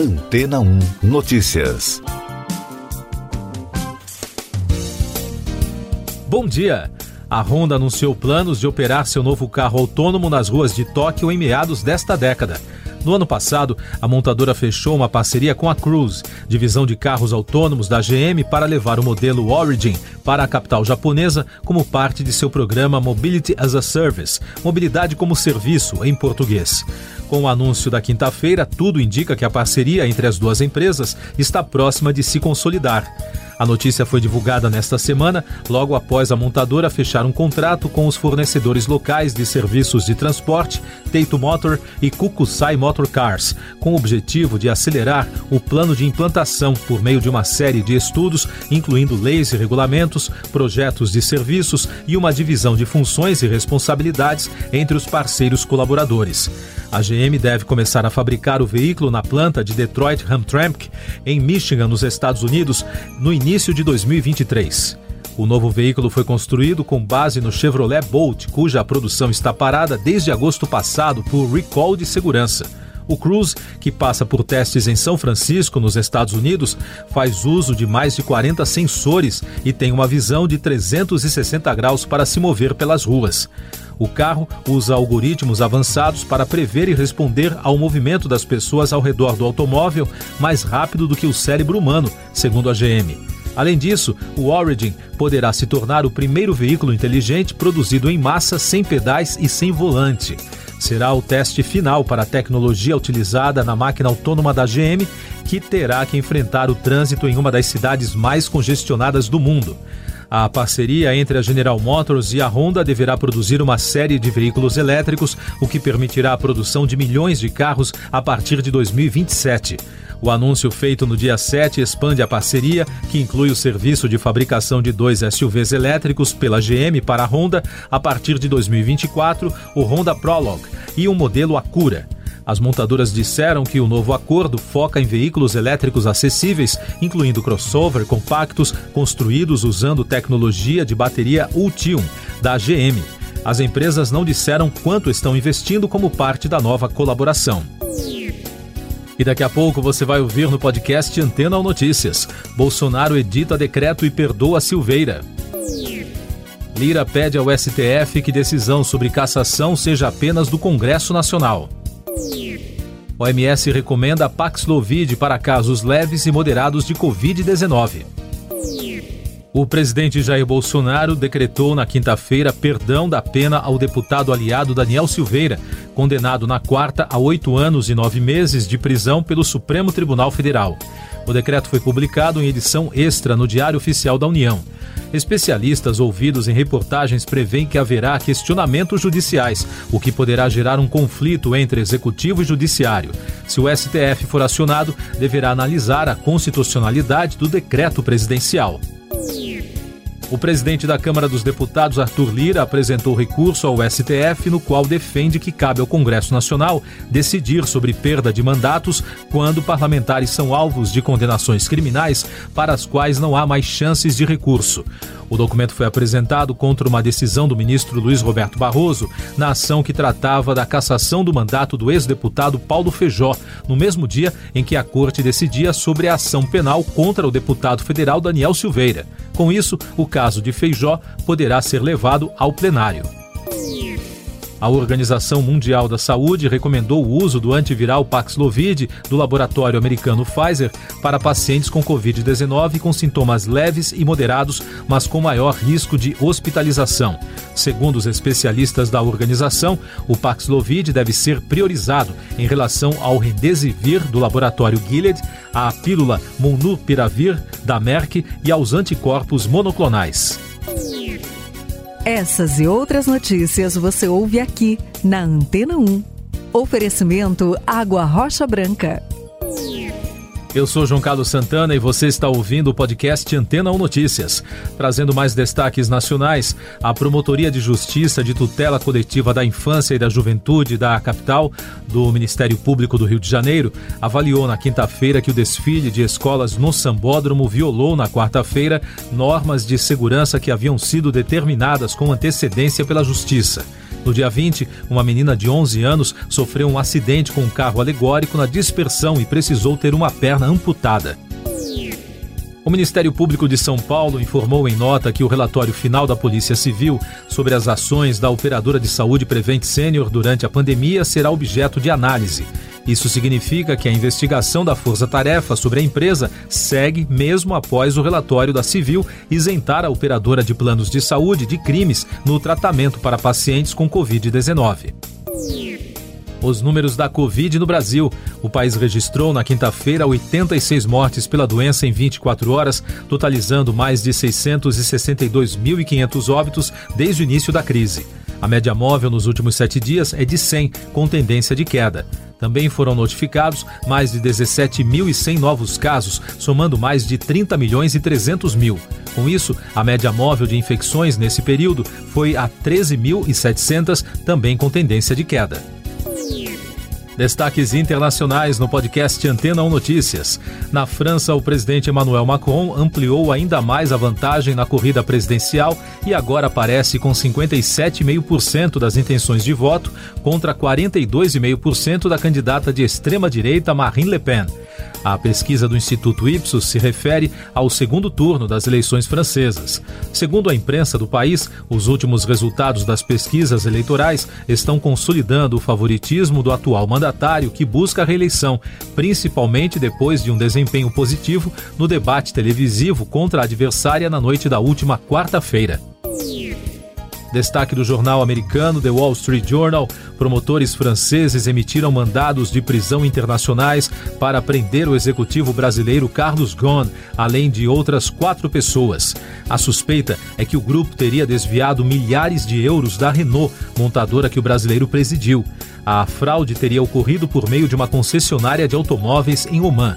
Antena 1 Notícias. Bom dia. A Honda anunciou planos de operar seu novo carro autônomo nas ruas de Tóquio em meados desta década. No ano passado, a montadora fechou uma parceria com a Cruise, divisão de carros autônomos da GM, para levar o modelo Origin para a capital japonesa como parte de seu programa Mobility as a Service Mobilidade como Serviço, em português. Com o anúncio da quinta-feira, tudo indica que a parceria entre as duas empresas está próxima de se consolidar. A notícia foi divulgada nesta semana, logo após a montadora fechar um contrato com os fornecedores locais de serviços de transporte, Teito Motor e Kukusai Motor Cars, com o objetivo de acelerar o plano de implantação por meio de uma série de estudos, incluindo leis e regulamentos, projetos de serviços e uma divisão de funções e responsabilidades entre os parceiros colaboradores. A GM deve começar a fabricar o veículo na planta de Detroit Hamtramck, em Michigan, nos Estados Unidos, no início de 2023. O novo veículo foi construído com base no Chevrolet Bolt, cuja produção está parada desde agosto passado por recall de segurança. O Cruze, que passa por testes em São Francisco, nos Estados Unidos, faz uso de mais de 40 sensores e tem uma visão de 360 graus para se mover pelas ruas. O carro usa algoritmos avançados para prever e responder ao movimento das pessoas ao redor do automóvel mais rápido do que o cérebro humano, segundo a GM. Além disso, o Origin poderá se tornar o primeiro veículo inteligente produzido em massa sem pedais e sem volante. Será o teste final para a tecnologia utilizada na máquina autônoma da GM, que terá que enfrentar o trânsito em uma das cidades mais congestionadas do mundo. A parceria entre a General Motors e a Honda deverá produzir uma série de veículos elétricos, o que permitirá a produção de milhões de carros a partir de 2027. O anúncio feito no dia 7 expande a parceria, que inclui o serviço de fabricação de dois SUVs elétricos pela GM para a Honda a partir de 2024, o Honda Prologue e o modelo Acura. As montadoras disseram que o novo acordo foca em veículos elétricos acessíveis, incluindo crossover compactos construídos usando tecnologia de bateria Ultium da GM. As empresas não disseram quanto estão investindo como parte da nova colaboração. E daqui a pouco você vai ouvir no podcast Antena ou Notícias. Bolsonaro edita decreto e perdoa Silveira. Lira pede ao STF que decisão sobre cassação seja apenas do Congresso Nacional. OMS recomenda Paxlovid para casos leves e moderados de Covid-19. O presidente Jair Bolsonaro decretou na quinta-feira perdão da pena ao deputado aliado Daniel Silveira, condenado na quarta a oito anos e nove meses de prisão pelo Supremo Tribunal Federal. O decreto foi publicado em edição extra no Diário Oficial da União. Especialistas ouvidos em reportagens prevêem que haverá questionamentos judiciais, o que poderá gerar um conflito entre executivo e judiciário. Se o STF for acionado, deverá analisar a constitucionalidade do decreto presidencial. O presidente da Câmara dos Deputados, Arthur Lira, apresentou recurso ao STF no qual defende que cabe ao Congresso Nacional decidir sobre perda de mandatos quando parlamentares são alvos de condenações criminais para as quais não há mais chances de recurso. O documento foi apresentado contra uma decisão do ministro Luiz Roberto Barroso na ação que tratava da cassação do mandato do ex-deputado Paulo Feijó, no mesmo dia em que a corte decidia sobre a ação penal contra o deputado federal Daniel Silveira. Com isso, o caso de Feijó poderá ser levado ao plenário. A Organização Mundial da Saúde recomendou o uso do antiviral Paxlovid do laboratório americano Pfizer para pacientes com Covid-19 com sintomas leves e moderados, mas com maior risco de hospitalização. Segundo os especialistas da organização, o Paxlovid deve ser priorizado em relação ao Remdesivir do laboratório Gilead, à pílula Molnupiravir da Merck e aos anticorpos monoclonais. Essas e outras notícias você ouve aqui na Antena 1. Oferecimento Água Rocha Branca. Eu sou João Carlos Santana e você está ouvindo o podcast Antena 1 Notícias. Trazendo mais destaques nacionais, a Promotoria de Justiça de Tutela Coletiva da Infância e da Juventude da capital, do Ministério Público do Rio de Janeiro, avaliou na quinta-feira que o desfile de escolas no Sambódromo violou na quarta-feira normas de segurança que haviam sido determinadas com antecedência pela Justiça. No dia 20, uma menina de 11 anos sofreu um acidente com um carro alegórico na dispersão e precisou ter uma perna amputada. O Ministério Público de São Paulo informou em nota que o relatório final da Polícia Civil sobre as ações da operadora de saúde Prevent Sênior durante a pandemia será objeto de análise. Isso significa que a investigação da Força Tarefa sobre a empresa segue mesmo após o relatório da Civil isentar a operadora de planos de saúde de crimes no tratamento para pacientes com Covid-19 os números da Covid no Brasil. O país registrou na quinta-feira 86 mortes pela doença em 24 horas, totalizando mais de 662.500 óbitos desde o início da crise. A média móvel nos últimos sete dias é de 100, com tendência de queda. Também foram notificados mais de 17.100 novos casos, somando mais de 30 milhões e 300 mil. Com isso, a média móvel de infecções nesse período foi a 13.700, também com tendência de queda. Destaques internacionais no podcast Antena 1 Notícias. Na França, o presidente Emmanuel Macron ampliou ainda mais a vantagem na corrida presidencial e agora aparece com 57,5% das intenções de voto contra 42,5% da candidata de extrema-direita Marine Le Pen. A pesquisa do Instituto Ipsos se refere ao segundo turno das eleições francesas. Segundo a imprensa do país, os últimos resultados das pesquisas eleitorais estão consolidando o favoritismo do atual mandatário que busca a reeleição, principalmente depois de um desempenho positivo no debate televisivo contra a adversária na noite da última quarta-feira. Destaque do jornal americano The Wall Street Journal: promotores franceses emitiram mandados de prisão internacionais para prender o executivo brasileiro Carlos Ghosn, além de outras quatro pessoas. A suspeita é que o grupo teria desviado milhares de euros da Renault, montadora que o brasileiro presidiu. A fraude teria ocorrido por meio de uma concessionária de automóveis em Oman.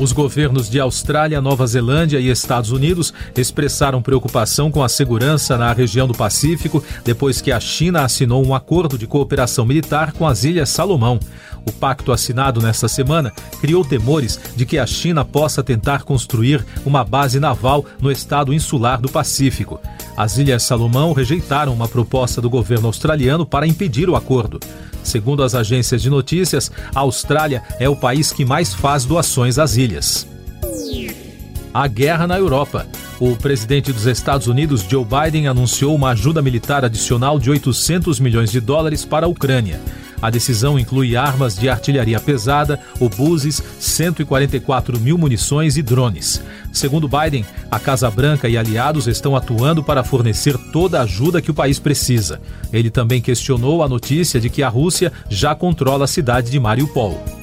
Os governos de Austrália, Nova Zelândia e Estados Unidos expressaram preocupação com a segurança na região do Pacífico depois que a China assinou um acordo de cooperação militar com as Ilhas Salomão. O pacto assinado nesta semana criou temores de que a China possa tentar construir uma base naval no estado insular do Pacífico. As Ilhas Salomão rejeitaram uma proposta do governo australiano para impedir o acordo. Segundo as agências de notícias, a Austrália é o país que mais faz doações às ilhas. A guerra na Europa. O presidente dos Estados Unidos, Joe Biden, anunciou uma ajuda militar adicional de 800 milhões de dólares para a Ucrânia. A decisão inclui armas de artilharia pesada, obuses, 144 mil munições e drones. Segundo Biden, a Casa Branca e aliados estão atuando para fornecer toda a ajuda que o país precisa. Ele também questionou a notícia de que a Rússia já controla a cidade de Mariupol.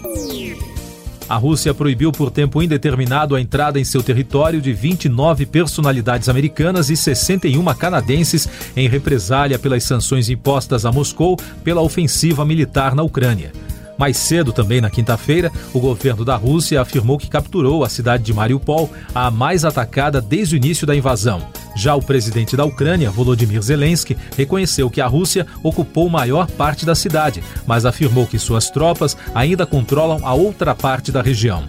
A Rússia proibiu por tempo indeterminado a entrada em seu território de 29 personalidades americanas e 61 canadenses em represália pelas sanções impostas a Moscou pela ofensiva militar na Ucrânia. Mais cedo, também na quinta-feira, o governo da Rússia afirmou que capturou a cidade de Mariupol, a mais atacada desde o início da invasão. Já o presidente da Ucrânia, Volodymyr Zelensky, reconheceu que a Rússia ocupou maior parte da cidade, mas afirmou que suas tropas ainda controlam a outra parte da região.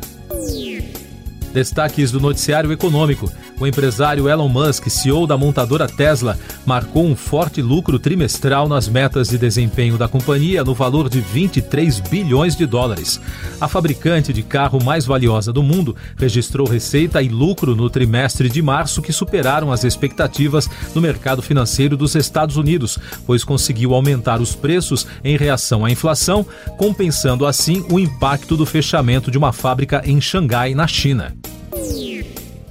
Destaques do noticiário econômico. O empresário Elon Musk, CEO da montadora Tesla, marcou um forte lucro trimestral nas metas de desempenho da companhia no valor de 23 bilhões de dólares. A fabricante de carro mais valiosa do mundo registrou receita e lucro no trimestre de março que superaram as expectativas no mercado financeiro dos Estados Unidos, pois conseguiu aumentar os preços em reação à inflação, compensando assim o impacto do fechamento de uma fábrica em Xangai, na China.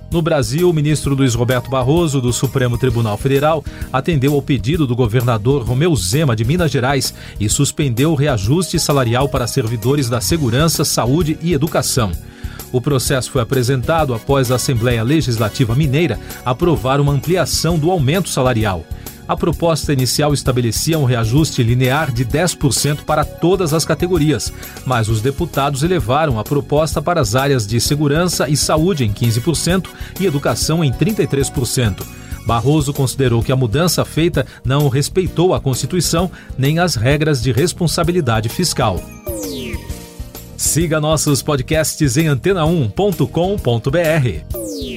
No Brasil, o ministro Luiz Roberto Barroso, do Supremo Tribunal Federal, atendeu ao pedido do governador Romeu Zema, de Minas Gerais, e suspendeu o reajuste salarial para servidores da Segurança, Saúde e Educação. O processo foi apresentado após a Assembleia Legislativa Mineira aprovar uma ampliação do aumento salarial. A proposta inicial estabelecia um reajuste linear de 10% para todas as categorias, mas os deputados elevaram a proposta para as áreas de segurança e saúde em 15% e educação em 33%. Barroso considerou que a mudança feita não respeitou a Constituição nem as regras de responsabilidade fiscal. Siga nossos podcasts em antena1.com.br.